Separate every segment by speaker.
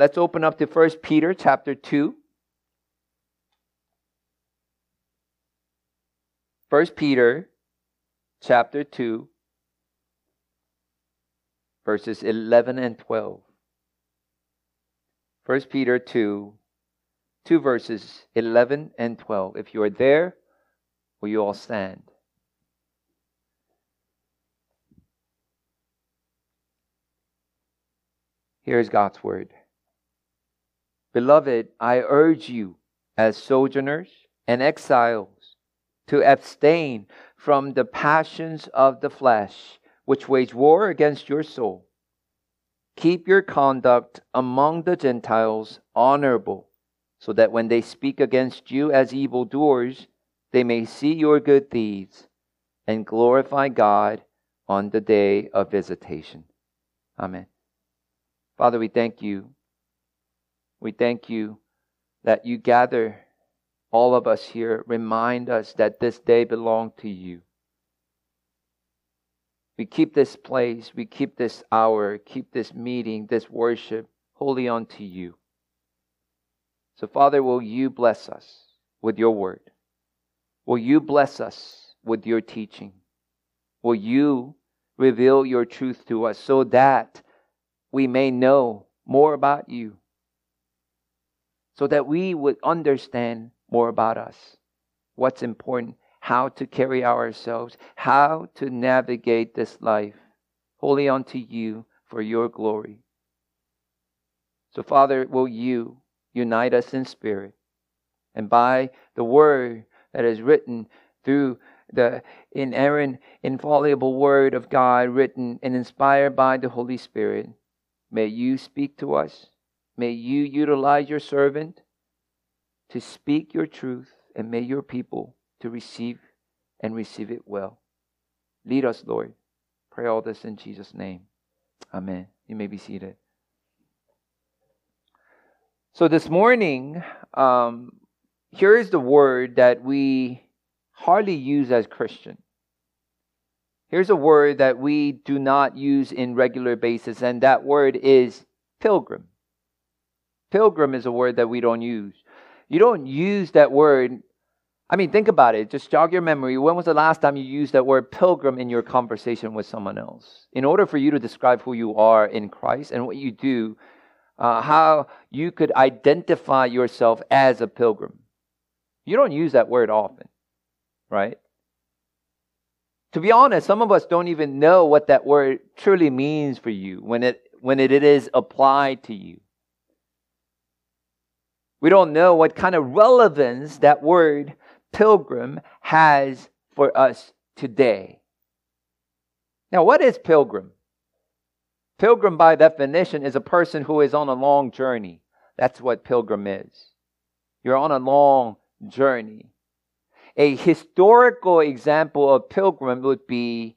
Speaker 1: Let's open up to 1 Peter chapter 2. 1 Peter chapter 2 verses 11 and 12. 1 Peter 2 two verses 11 and 12. If you are there, will you all stand? Here is God's word. Beloved, I urge you as sojourners and exiles to abstain from the passions of the flesh, which wage war against your soul. Keep your conduct among the Gentiles honorable, so that when they speak against you as evildoers, they may see your good deeds and glorify God on the day of visitation. Amen. Father, we thank you. We thank you that you gather all of us here. Remind us that this day belonged to you. We keep this place, we keep this hour, keep this meeting, this worship wholly unto you. So, Father, will you bless us with your word? Will you bless us with your teaching? Will you reveal your truth to us so that we may know more about you, so that we would understand more about us, what's important, how to carry ourselves, how to navigate this life wholly unto you for your glory. So, Father, will you unite us in spirit and by the word that is written through the inerrant, infallible word of God, written and inspired by the Holy Spirit, May you speak to us. May you utilize your servant to speak your truth, and may your people to receive and receive it well. Lead us, Lord. Pray all this in Jesus' name. Amen. You may be seated. So this morning, um, here is the word that we hardly use as Christian. Here's a word that we do not use in regular basis, and that word is pilgrim. Pilgrim is a word that we don't use. You don't use that word. I mean, think about it. Just jog your memory. When was the last time you used that word pilgrim in your conversation with someone else? In order for you to describe who you are in Christ and what you do, uh, how you could identify yourself as a pilgrim. You don't use that word often, right? To be honest, some of us don't even know what that word truly means for you when it when it is applied to you. We don't know what kind of relevance that word pilgrim has for us today. Now, what is pilgrim? Pilgrim, by definition, is a person who is on a long journey. That's what pilgrim is. You're on a long journey. A historical example of pilgrim would be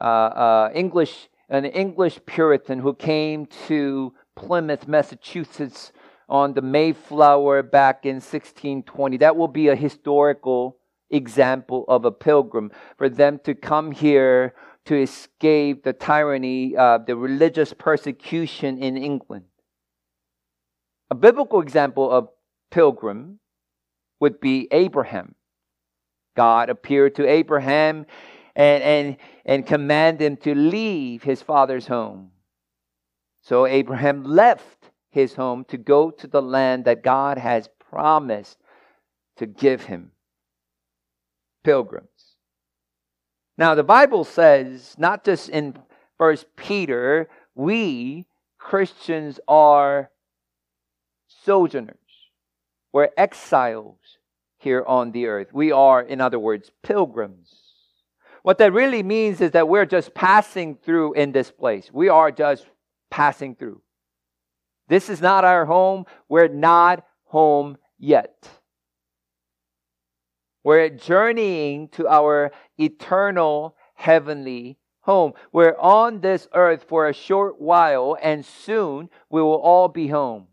Speaker 1: uh, uh, English, an English Puritan who came to Plymouth, Massachusetts on the Mayflower back in 1620. That will be a historical example of a pilgrim for them to come here to escape the tyranny, uh, the religious persecution in England. A biblical example of pilgrim would be Abraham. God appeared to Abraham and, and, and commanded him to leave his father's home. So Abraham left his home to go to the land that God has promised to give him. Pilgrims. Now, the Bible says, not just in First Peter, we Christians are sojourners. We're exiles here on the earth. We are, in other words, pilgrims. What that really means is that we're just passing through in this place. We are just passing through. This is not our home. We're not home yet. We're journeying to our eternal heavenly home. We're on this earth for a short while, and soon we will all be home.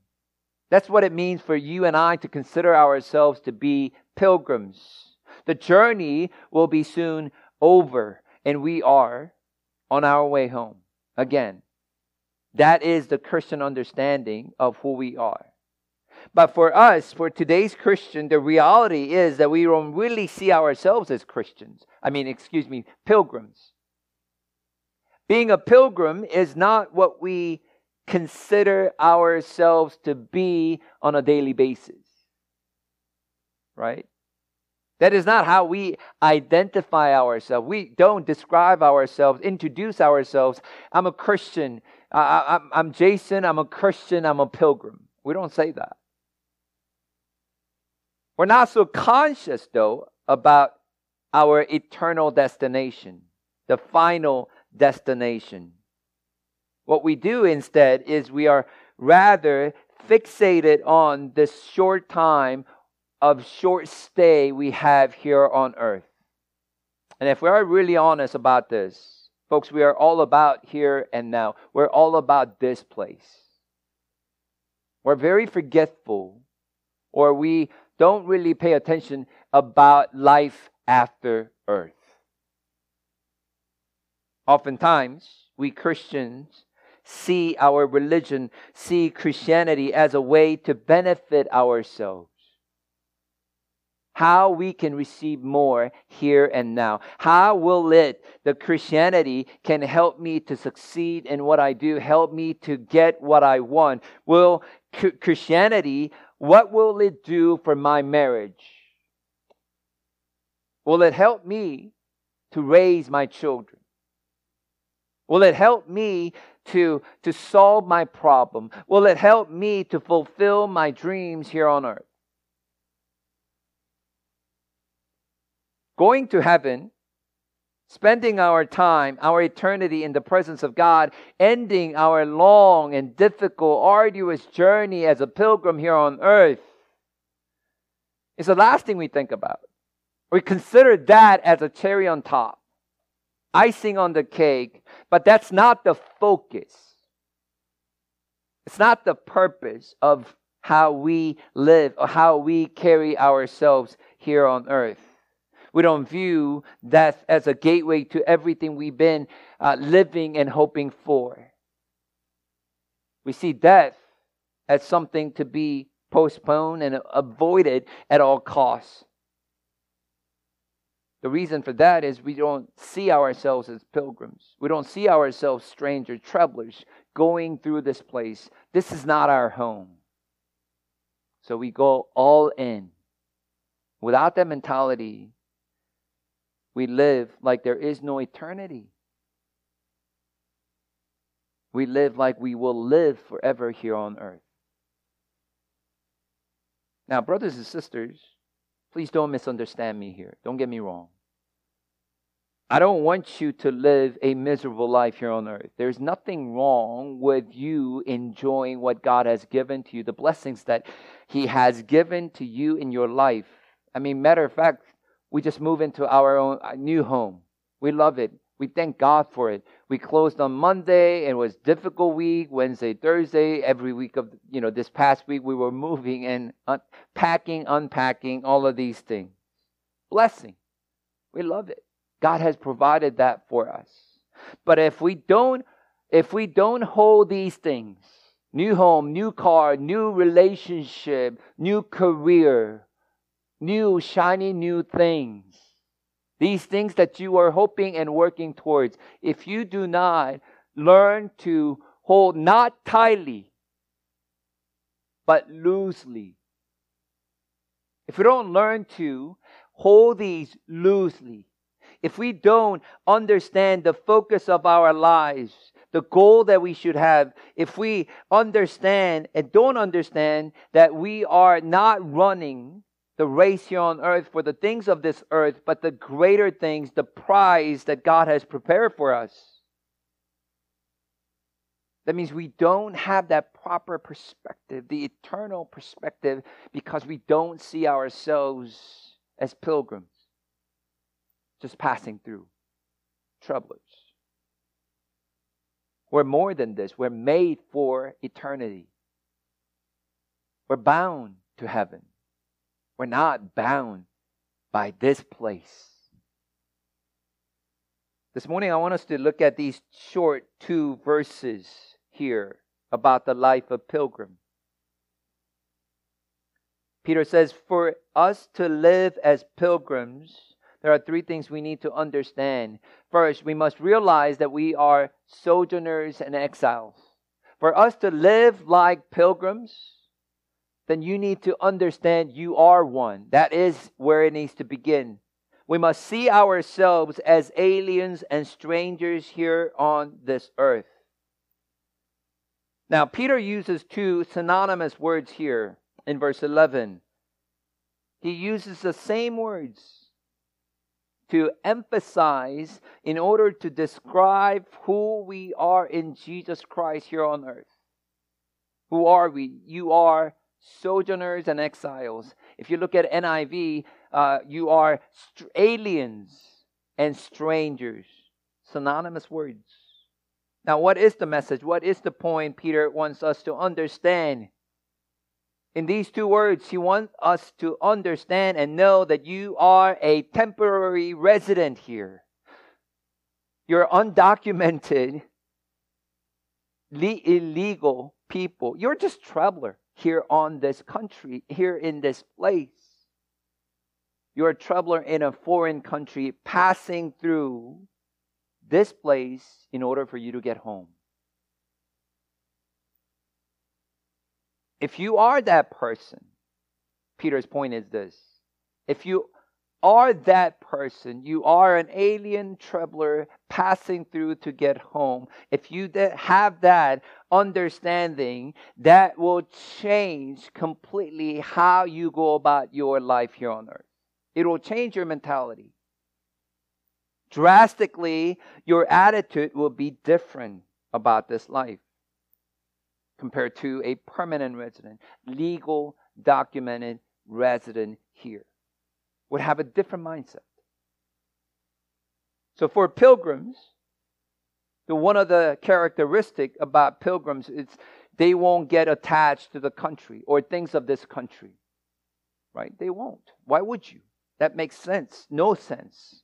Speaker 1: That's what it means for you and I to consider ourselves to be pilgrims. The journey will be soon over, and we are on our way home again. That is the Christian understanding of who we are. But for us, for today's Christian, the reality is that we don't really see ourselves as Christians. I mean, excuse me, pilgrims. Being a pilgrim is not what we consider ourselves to be on a daily basis. Right? That is not how we identify ourselves. We don't describe ourselves, introduce ourselves. I'm a Christian. I, am Jason. I'm a Christian. I'm a pilgrim. We don't say that. We're not so conscious, though, about our eternal destination, the final destination. What we do instead is we are rather fixated on this short time of short stay we have here on earth. And if we are really honest about this, folks, we are all about here and now. We're all about this place. We're very forgetful, or we don't really pay attention about life after earth. Oftentimes, we Christians see our religion, see Christianity as a way to benefit ourselves. How we can receive more here and now. How will it, the Christianity, can help me to succeed in what I do, help me to get what I want? Will Christianity, what will it do for my marriage? Will it help me to raise my children? Will it help me to, to solve my problem? Will it help me to fulfill my dreams here on earth? Going to heaven, spending our time, our eternity in the presence of God, ending our long and difficult, arduous journey as a pilgrim here on earth, is the last thing we think about. We consider that as a cherry on top icing on the cake, but that's not the focus. It's not the purpose of how we live or how we carry ourselves here on earth. We don't view death as a gateway to everything we've been uh, living and hoping for. We see death as something to be postponed and avoided at all costs. The reason for that is we don't see ourselves as pilgrims. We don't see ourselves strangers, travelers going through this place. This is not our home. So we go all in. Without that mentality, we live like there is no eternity. We live like we will live forever here on earth. Now, brothers and sisters, please don't misunderstand me here. Don't get me wrong. I don't want you to live a miserable life here on earth. There's nothing wrong with you enjoying what God has given to you, the blessings that He has given to you in your life. I mean, matter of fact, we just moved into our own new home. We love it. We thank God for it. We closed on Monday. It was difficult week. Wednesday, Thursday, every week of you know this past week we were moving and packing, unpacking, all of these things. Blessing. We love it. God has provided that for us. But if we don't if we don't hold these things, new home, new car, new relationship, new career, new shiny new things, these things that you are hoping and working towards, if you do not learn to hold not tightly, but loosely, if we don't learn to hold these loosely, if we don't understand the focus of our lives, the goal that we should have, if we understand and don't understand that we are not running the race here on earth for the things of this earth, but the greater things, the prize that God has prepared for us. That means we don't have that proper perspective, the eternal perspective, because we don't see ourselves as pilgrims just passing through, troublers. We're more than this. We're made for eternity. We're bound to heaven. We're not bound by this place. This morning, I want us to look at these short two verses here about the life of pilgrim. Peter says, For us to live as pilgrims, there are three things we need to understand. First, we must realize that we are sojourners and exiles. For us to live like pilgrims, then you need to understand you are one. That is where it needs to begin. We must see ourselves as aliens and strangers here on this earth. Now, Peter uses two synonymous words here in verse 11. He uses the same words to emphasize in order to describe who we are in Jesus Christ here on earth. Who are we? You are sojourners and exiles. If you look at NIV, uh, you are st- aliens and strangers. Synonymous words. Now, what is the message? What is the point Peter wants us to understand? In these two words, he wants us to understand and know that you are a temporary resident here. You're undocumented, le- illegal people. You're just traveler here on this country, here in this place. You're a traveler in a foreign country passing through this place in order for you to get home. If you are that person, Peter's point is this if you are that person, you are an alien traveler passing through to get home. If you have that understanding, that will change completely how you go about your life here on earth. It will change your mentality. Drastically, your attitude will be different about this life compared to a permanent resident, legal, documented resident here. Would have a different mindset. So for pilgrims, the one of the characteristic about pilgrims is they won't get attached to the country or things of this country. Right? They won't. Why would you? That makes sense. No sense.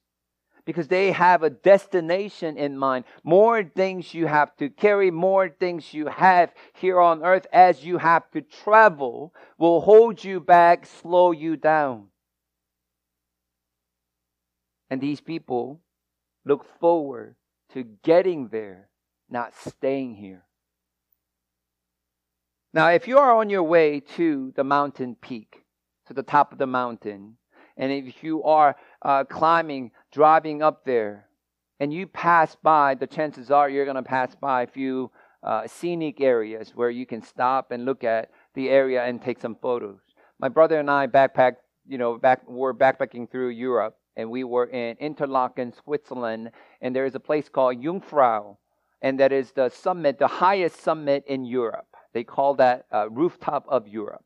Speaker 1: Because they have a destination in mind. More things you have to carry, more things you have here on earth as you have to travel will hold you back, slow you down. And these people look forward to getting there, not staying here. Now, if you are on your way to the mountain peak, to the top of the mountain, and if you are uh, climbing, driving up there, and you pass by, the chances are you're going to pass by a few uh, scenic areas where you can stop and look at the area and take some photos. My brother and I backpacked, you know, back were backpacking through Europe, and we were in Interlaken, Switzerland, and there is a place called Jungfrau, and that is the summit, the highest summit in Europe. They call that uh, rooftop of Europe.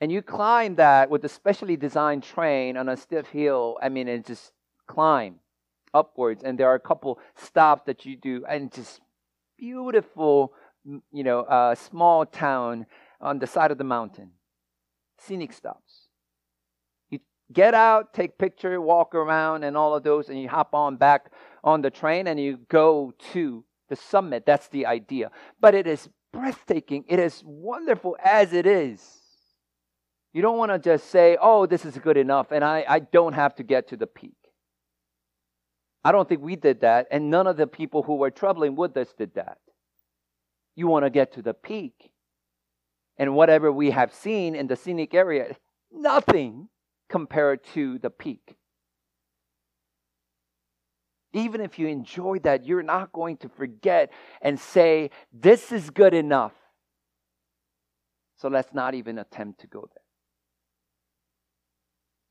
Speaker 1: And you climb that with a specially designed train on a stiff hill. I mean, and just climb upwards, and there are a couple stops that you do, and just beautiful, you know, uh, small town on the side of the mountain. Scenic stops. Get out, take picture, walk around, and all of those, and you hop on back on the train, and you go to the summit. That's the idea. But it is breathtaking. It is wonderful as it is. You don't want to just say, oh, this is good enough, and I, I don't have to get to the peak. I don't think we did that, and none of the people who were traveling with us did that. You want to get to the peak. And whatever we have seen in the scenic area, nothing compared to the peak. Even if you enjoy that, you're not going to forget and say, This is good enough. So let's not even attempt to go there.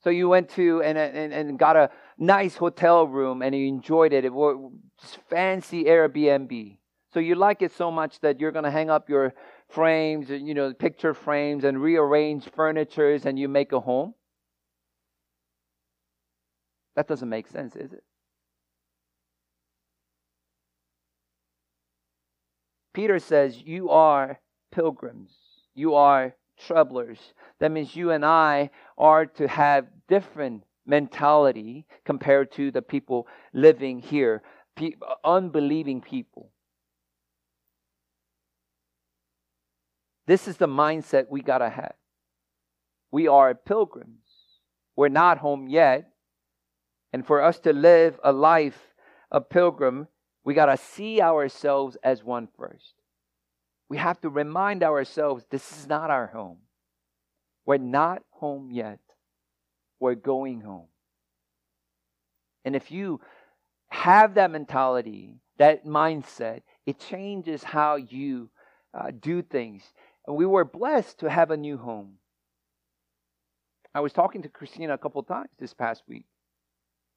Speaker 1: So you went to and, and, and got a nice hotel room and you enjoyed it. It was fancy Airbnb. So you like it so much that you're going to hang up your frames, and you know, picture frames and rearrange furnitures and you make a home. That doesn't make sense, is it? Peter says, You are pilgrims. You are troublers. That means you and I are to have different mentality compared to the people living here, pe- unbelieving people. This is the mindset we got to have. We are pilgrims. We're not home yet. And for us to live a life of pilgrim, we got to see ourselves as one first. We have to remind ourselves this is not our home. We're not home yet. We're going home. And if you have that mentality, that mindset, it changes how you uh, do things. And we were blessed to have a new home. I was talking to Christina a couple times this past week.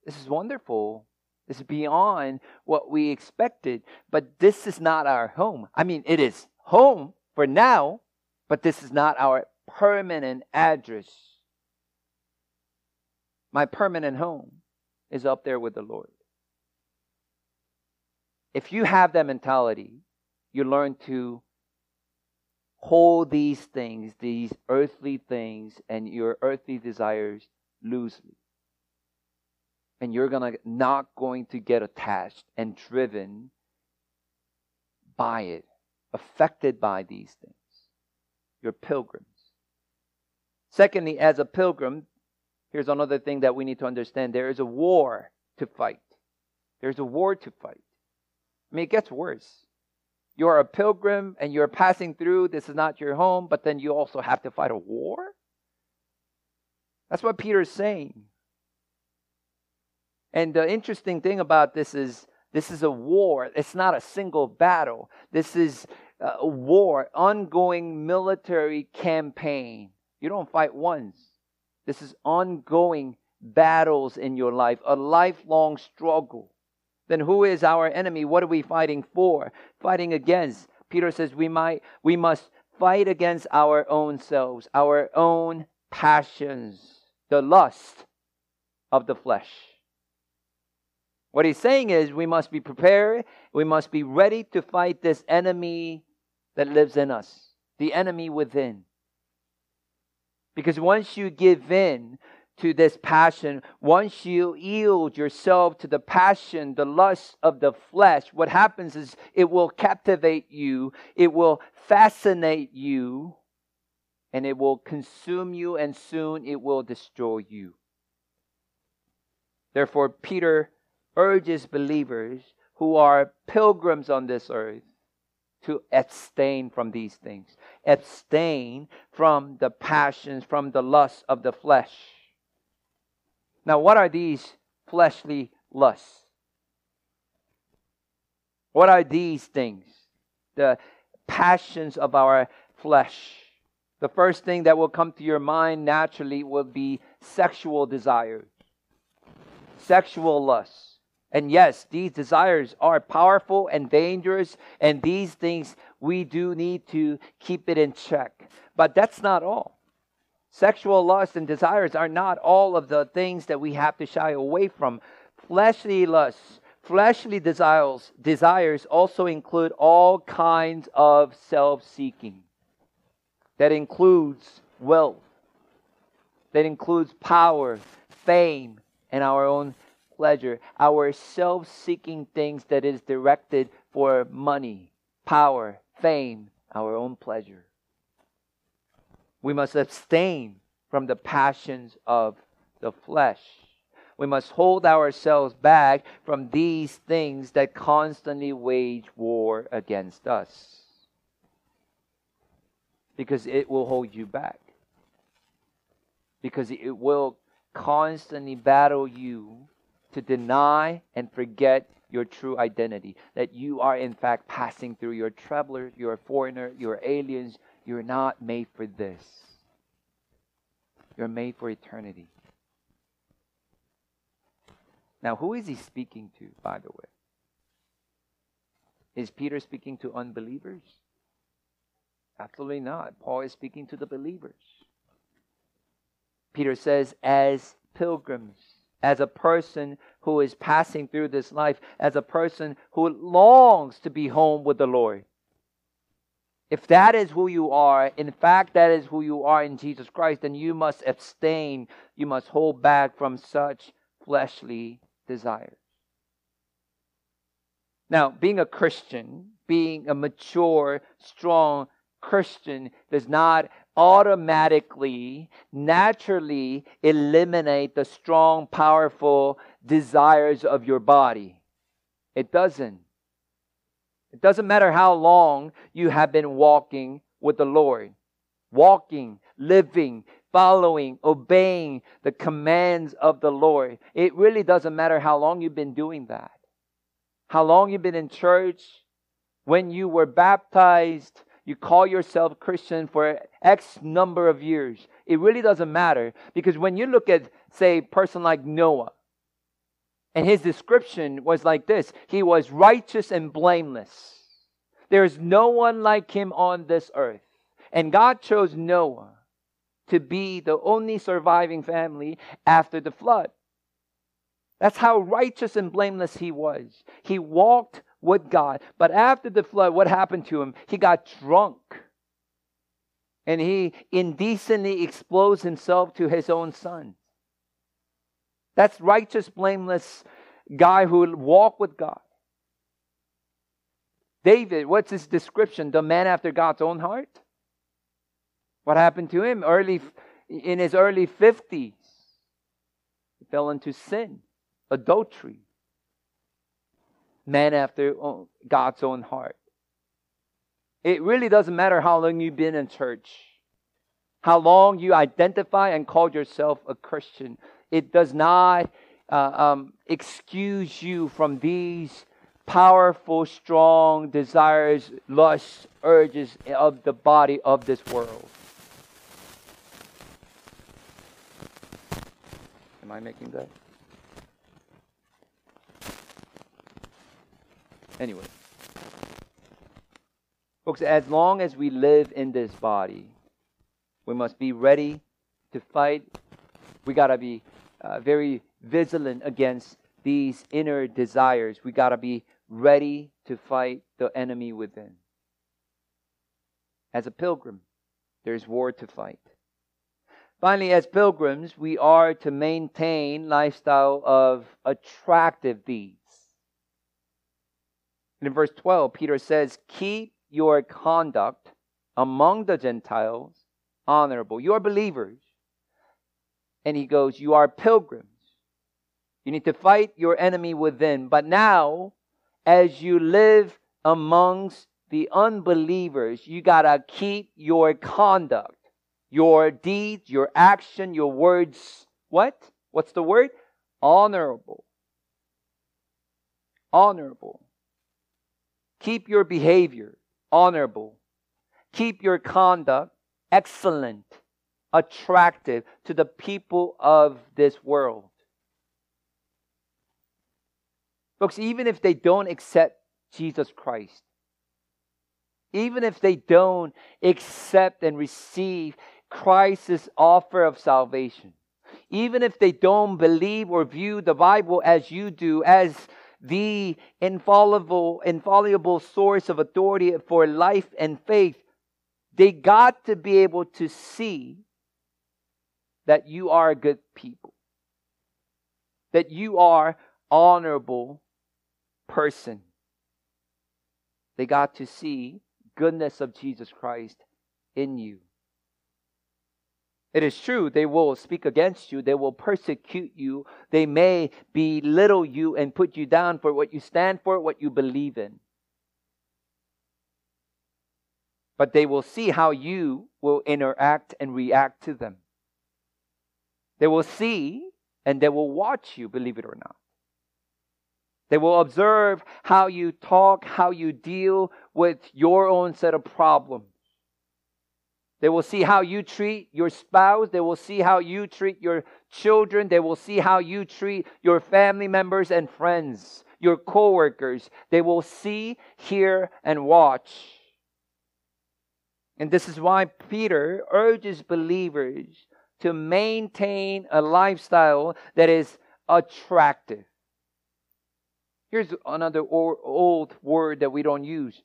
Speaker 1: This is wonderful. This is beyond what we expected, but this is not our home. I mean, it is home for now, but this is not our permanent address. My permanent home is up there with the Lord. If you have that mentality, you learn to hold these things, these earthly things, and your earthly desires loosely. And you're gonna not going to get attached and driven by it, affected by these things. You're pilgrims. Secondly, as a pilgrim, here's another thing that we need to understand there is a war to fight. There's a war to fight. I mean, it gets worse you're a pilgrim and you're passing through. This is not your home, but then you also have to fight a war? That's what Peter is saying. And the interesting thing about this is this is a war. It's not a single battle. This is a war, ongoing military campaign. You don't fight once. This is ongoing battles in your life, a lifelong struggle then who is our enemy? What are we fighting for? Fighting against. Peter says we might we must fight against our own selves, our own passions, the lust of the flesh. What he's saying is we must be prepared, we must be ready to fight this enemy that lives in us, the enemy within. Because once you give in to this passion, once you yield yourself to the passion, the lust of the flesh, what happens is it will captivate you, it will fascinate you, and it will consume you, and soon it will destroy you. Therefore, Peter urges believers who are pilgrims on this earth to abstain from these things. Abstain from the passions, from the lusts of the flesh now, what are these fleshly lusts? What are these things? The passions of our flesh. The first thing that will come to your mind naturally will be sexual desires, sexual lusts. And yes, these desires are powerful and dangerous, and these things we do need to keep it in check. But that's not all. Sexual lust and desires are not all of the things that we have to shy away from. Fleshly lusts, fleshly desires, desires also include all kinds of self-seeking. That includes wealth. That includes power, fame, and our own pleasure. Our self-seeking things that is directed for money, power, fame, our own pleasure. We must abstain from the passions of the flesh. We must hold ourselves back from these things that constantly wage war against us. Because it will hold you back. Because it will constantly battle you to deny and forget your true identity. That you are, in fact, passing through. You're a traveler, you're a foreigner, you're aliens, you're not made for this. You're made for eternity. Now, who is he speaking to, by the way? Is Peter speaking to unbelievers? Absolutely not. Paul is speaking to the believers. Peter says, as pilgrims, as a person who is passing through this life, as a person who longs to be home with the Lord. If that is who you are, in fact, that is who you are in Jesus Christ, then you must abstain, you must hold back from such fleshly desires. Now, being a Christian, being a mature, strong Christian does not automatically, naturally eliminate the strong, powerful desires of your body. It doesn't. It doesn't matter how long you have been walking with the Lord, walking, living, following, obeying the commands of the Lord. It really doesn't matter how long you've been doing that. How long you've been in church, when you were baptized, you call yourself Christian for X number of years. It really doesn't matter because when you look at, say, a person like Noah, and his description was like this He was righteous and blameless. There is no one like him on this earth. And God chose Noah to be the only surviving family after the flood. That's how righteous and blameless he was. He walked with God. But after the flood, what happened to him? He got drunk. And he indecently exposed himself to his own son. That's righteous, blameless guy who walked with God. David, what's his description? The man after God's own heart? What happened to him early in his early 50s? He fell into sin, adultery, man after God's own heart. It really doesn't matter how long you've been in church, how long you identify and call yourself a Christian. It does not uh, um, excuse you from these powerful, strong desires, lusts, urges of the body of this world. Am I making that? Anyway. Folks, as long as we live in this body, we must be ready to fight. We got to be uh, very vigilant against these inner desires. We got to be ready to fight the enemy within. As a pilgrim, there's war to fight. Finally, as pilgrims, we are to maintain lifestyle of attractive deeds. In verse 12, Peter says, Keep your conduct among the Gentiles honorable. You are believers. And he goes, You are pilgrims. You need to fight your enemy within. But now, as you live amongst the unbelievers, you got to keep your conduct, your deeds, your action, your words. What? What's the word? Honorable. Honorable. Keep your behavior honorable. Keep your conduct excellent, attractive to the people of this world. Folks, even if they don't accept Jesus Christ, even if they don't accept and receive Christ's offer of salvation, even if they don't believe or view the Bible as you do, as the infallible, infallible source of authority for life and faith, they got to be able to see that you are a good people, that you are honorable person. They got to see goodness of Jesus Christ in you. It is true, they will speak against you, they will persecute you, they may belittle you and put you down for what you stand for, what you believe in. But they will see how you will interact and react to them. They will see and they will watch you, believe it or not. They will observe how you talk, how you deal with your own set of problems. They will see how you treat your spouse. They will see how you treat your children. They will see how you treat your family members and friends, your coworkers. They will see, hear, and watch. And this is why Peter urges believers to maintain a lifestyle that is attractive. Here's another old word that we don't use.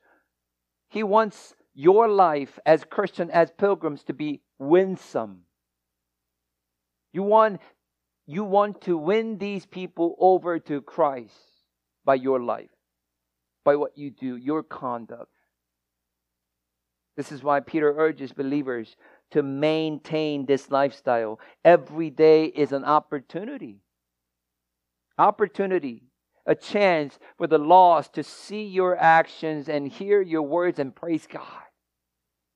Speaker 1: He wants your life as Christian, as pilgrims, to be winsome. You want, you want to win these people over to Christ by your life, by what you do, your conduct. This is why Peter urges believers to maintain this lifestyle. Every day is an opportunity. Opportunity, a chance for the lost to see your actions and hear your words and praise God.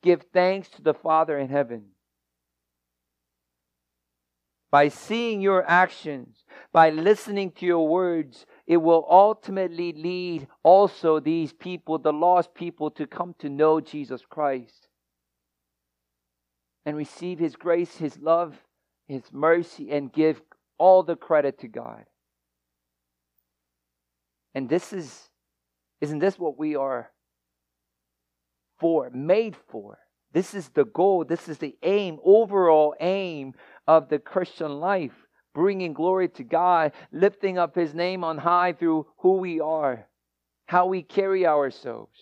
Speaker 1: Give thanks to the Father in heaven. By seeing your actions, by listening to your words, it will ultimately lead also these people, the lost people, to come to know Jesus Christ and receive His grace, His love, His mercy, and give all the credit to God. And this is, isn't this what we are for, made for? This is the goal, this is the aim, overall aim of the Christian life bringing glory to God, lifting up His name on high through who we are, how we carry ourselves.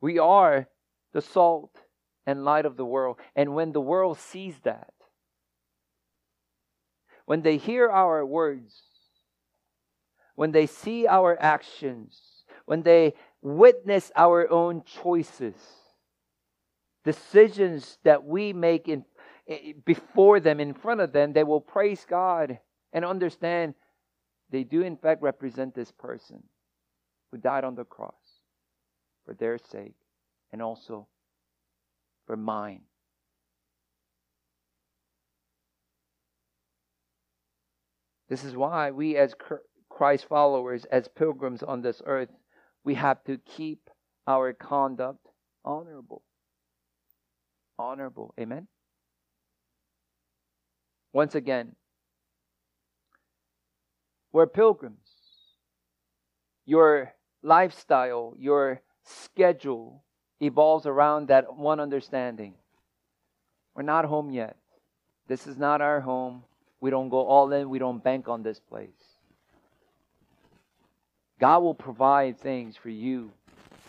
Speaker 1: We are the salt and light of the world. And when the world sees that, when they hear our words, when they see our actions, when they witness our own choices, decisions that we make in, eh, before them, in front of them, they will praise God and understand they do, in fact, represent this person who died on the cross for their sake and also for mine. This is why we, as Christ followers, as pilgrims on this earth, we have to keep our conduct honorable. Honorable. Amen? Once again, we're pilgrims. Your lifestyle, your schedule evolves around that one understanding. We're not home yet. This is not our home. We don't go all in, we don't bank on this place. God will provide things for you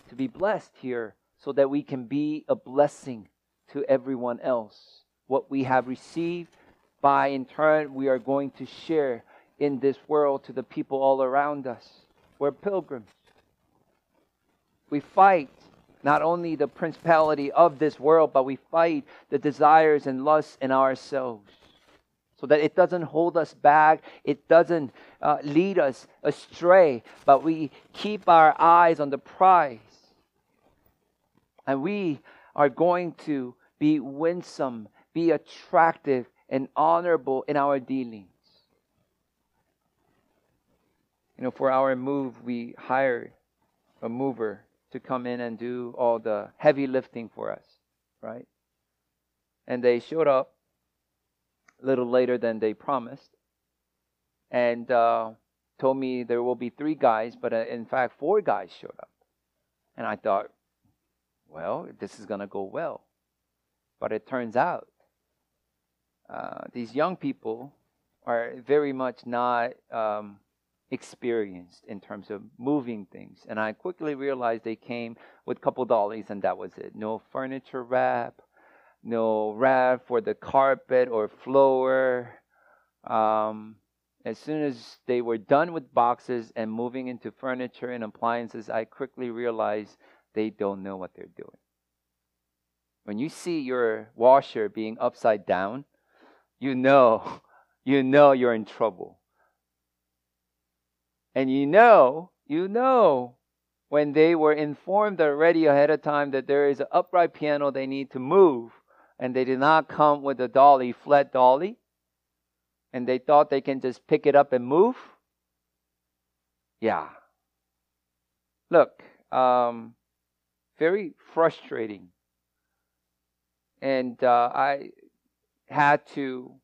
Speaker 1: to be blessed here so that we can be a blessing to everyone else. What we have received, by in turn, we are going to share in this world to the people all around us. We're pilgrims. We fight not only the principality of this world, but we fight the desires and lusts in ourselves. So that it doesn't hold us back, it doesn't uh, lead us astray, but we keep our eyes on the prize. And we are going to be winsome, be attractive, and honorable in our dealings. You know, for our move, we hired a mover to come in and do all the heavy lifting for us, right? And they showed up little later than they promised and uh, told me there will be three guys, but uh, in fact, four guys showed up. And I thought, well, this is going to go well. But it turns out uh, these young people are very much not um, experienced in terms of moving things. And I quickly realized they came with a couple dollies and that was it. No furniture wrap, no wrap for the carpet or floor. Um, as soon as they were done with boxes and moving into furniture and appliances, I quickly realized they don't know what they're doing. When you see your washer being upside down, you know, you know you're in trouble and you know, you know, when they were informed already ahead of time that there is an upright piano they need to move, and they did not come with a dolly, flat dolly, and they thought they can just pick it up and move. Yeah. Look, um, very frustrating. And uh, I had to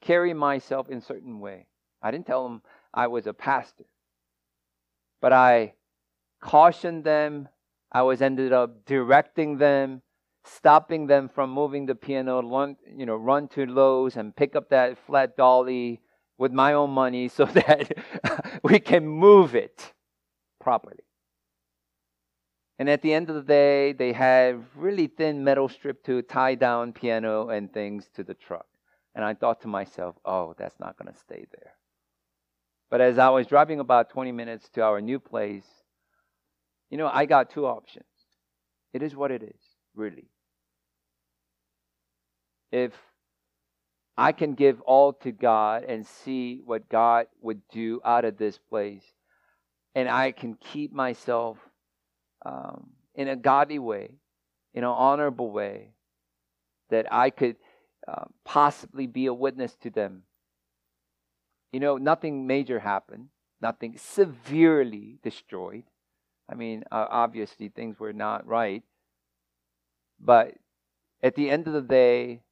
Speaker 1: carry myself in certain way. I didn't tell them I was a pastor. But I cautioned them. I was ended up directing them, stopping them from moving the piano, run, you know, run to Lowe's and pick up that flat dolly with my own money so that we can move it properly. And at the end of the day, they had really thin metal strip to tie down piano and things to the truck. And I thought to myself, oh, that's not going to stay there. But as I was driving about 20 minutes to our new place, You know, I got two options. It is what it is, really. If I can give all to God and see what God would do out of this place, and I can keep myself um, in a godly way, in an honorable way, that I could uh, possibly be a witness to them. You know, nothing major happened, nothing severely destroyed. I mean, uh, obviously things were not right. But at the end of the day,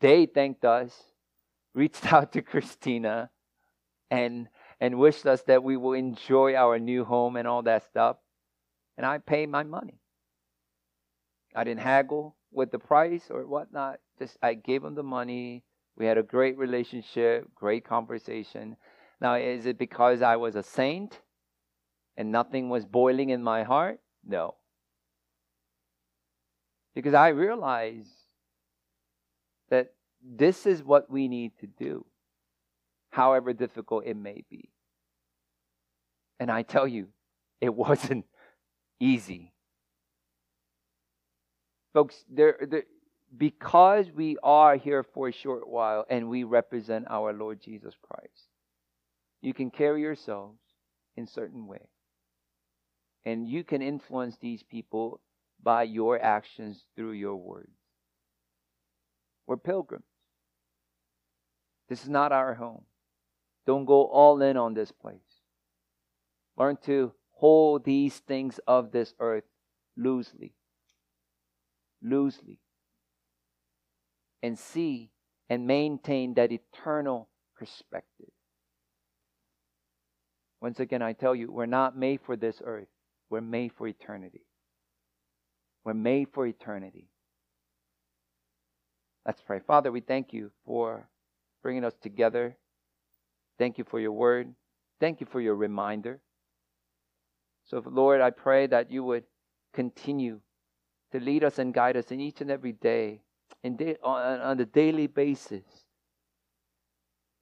Speaker 1: they thanked us, reached out to Christina, and and wished us that we will enjoy our new home and all that stuff. And I paid my money. I didn't haggle with the price or whatnot. Just I gave them the money. We had a great relationship, great conversation. Now, is it because I was a saint and nothing was boiling in my heart? No. Because I realize that this is what we need to do, however difficult it may be. And I tell you, it wasn't easy. Folks, there, there, because we are here for a short while and we represent our Lord Jesus Christ, you can carry yourselves in certain way. And you can influence these people by your actions through your words. We're pilgrims. This is not our home. Don't go all in on this place. Learn to hold these things of this earth loosely. Loosely. And see and maintain that eternal perspective. Once again, I tell you, we're not made for this earth, we're made for eternity. We're made for eternity. Let's pray. Father, we thank you for bringing us together. Thank you for your word. Thank you for your reminder. So, Lord, I pray that you would continue to lead us and guide us in each and every day, in on, on a daily basis.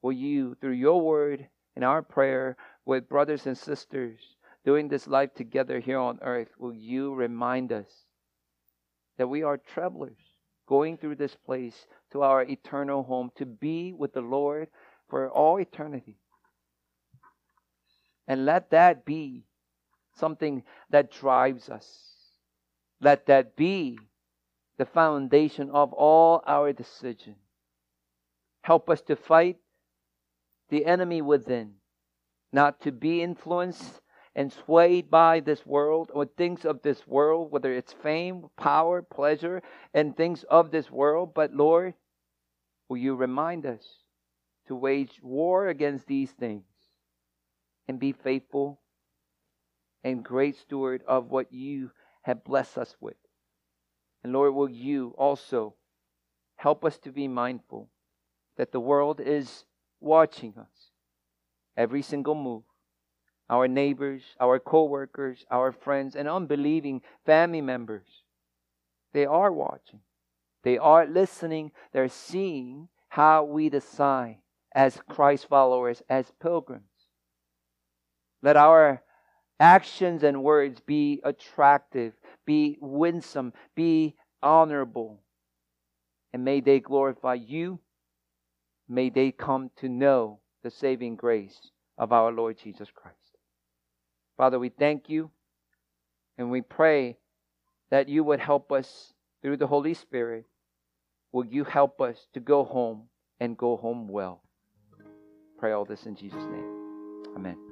Speaker 1: Will you, through your word and our prayer with brothers and sisters doing this life together here on earth, will you remind us that we are travelers going through this place to our eternal home to be with the Lord for all eternity? And let that be something that drives us. Let that be the foundation of all our decision. Help us to fight the enemy within, not to be influenced and swayed by this world or things of this world, whether it's fame, power, pleasure, and things of this world. But Lord, will you remind us to wage war against these things and be faithful and great steward of what you have blessed us with. And Lord, will you also help us to be mindful that the world is watching us every single move. Our neighbors, our co-workers, our friends, and unbelieving family members. They are watching. They are listening. They're seeing how we decide as Christ followers, as pilgrims. Let our actions and words be attractive, be winsome, be honorable. And may they glorify you. May they come to know the saving grace of our Lord Jesus Christ. Father, we thank you and we pray that you would help us through the Holy Spirit. Will you help us to go home and go home well? Pray all this in Jesus' name. Amen.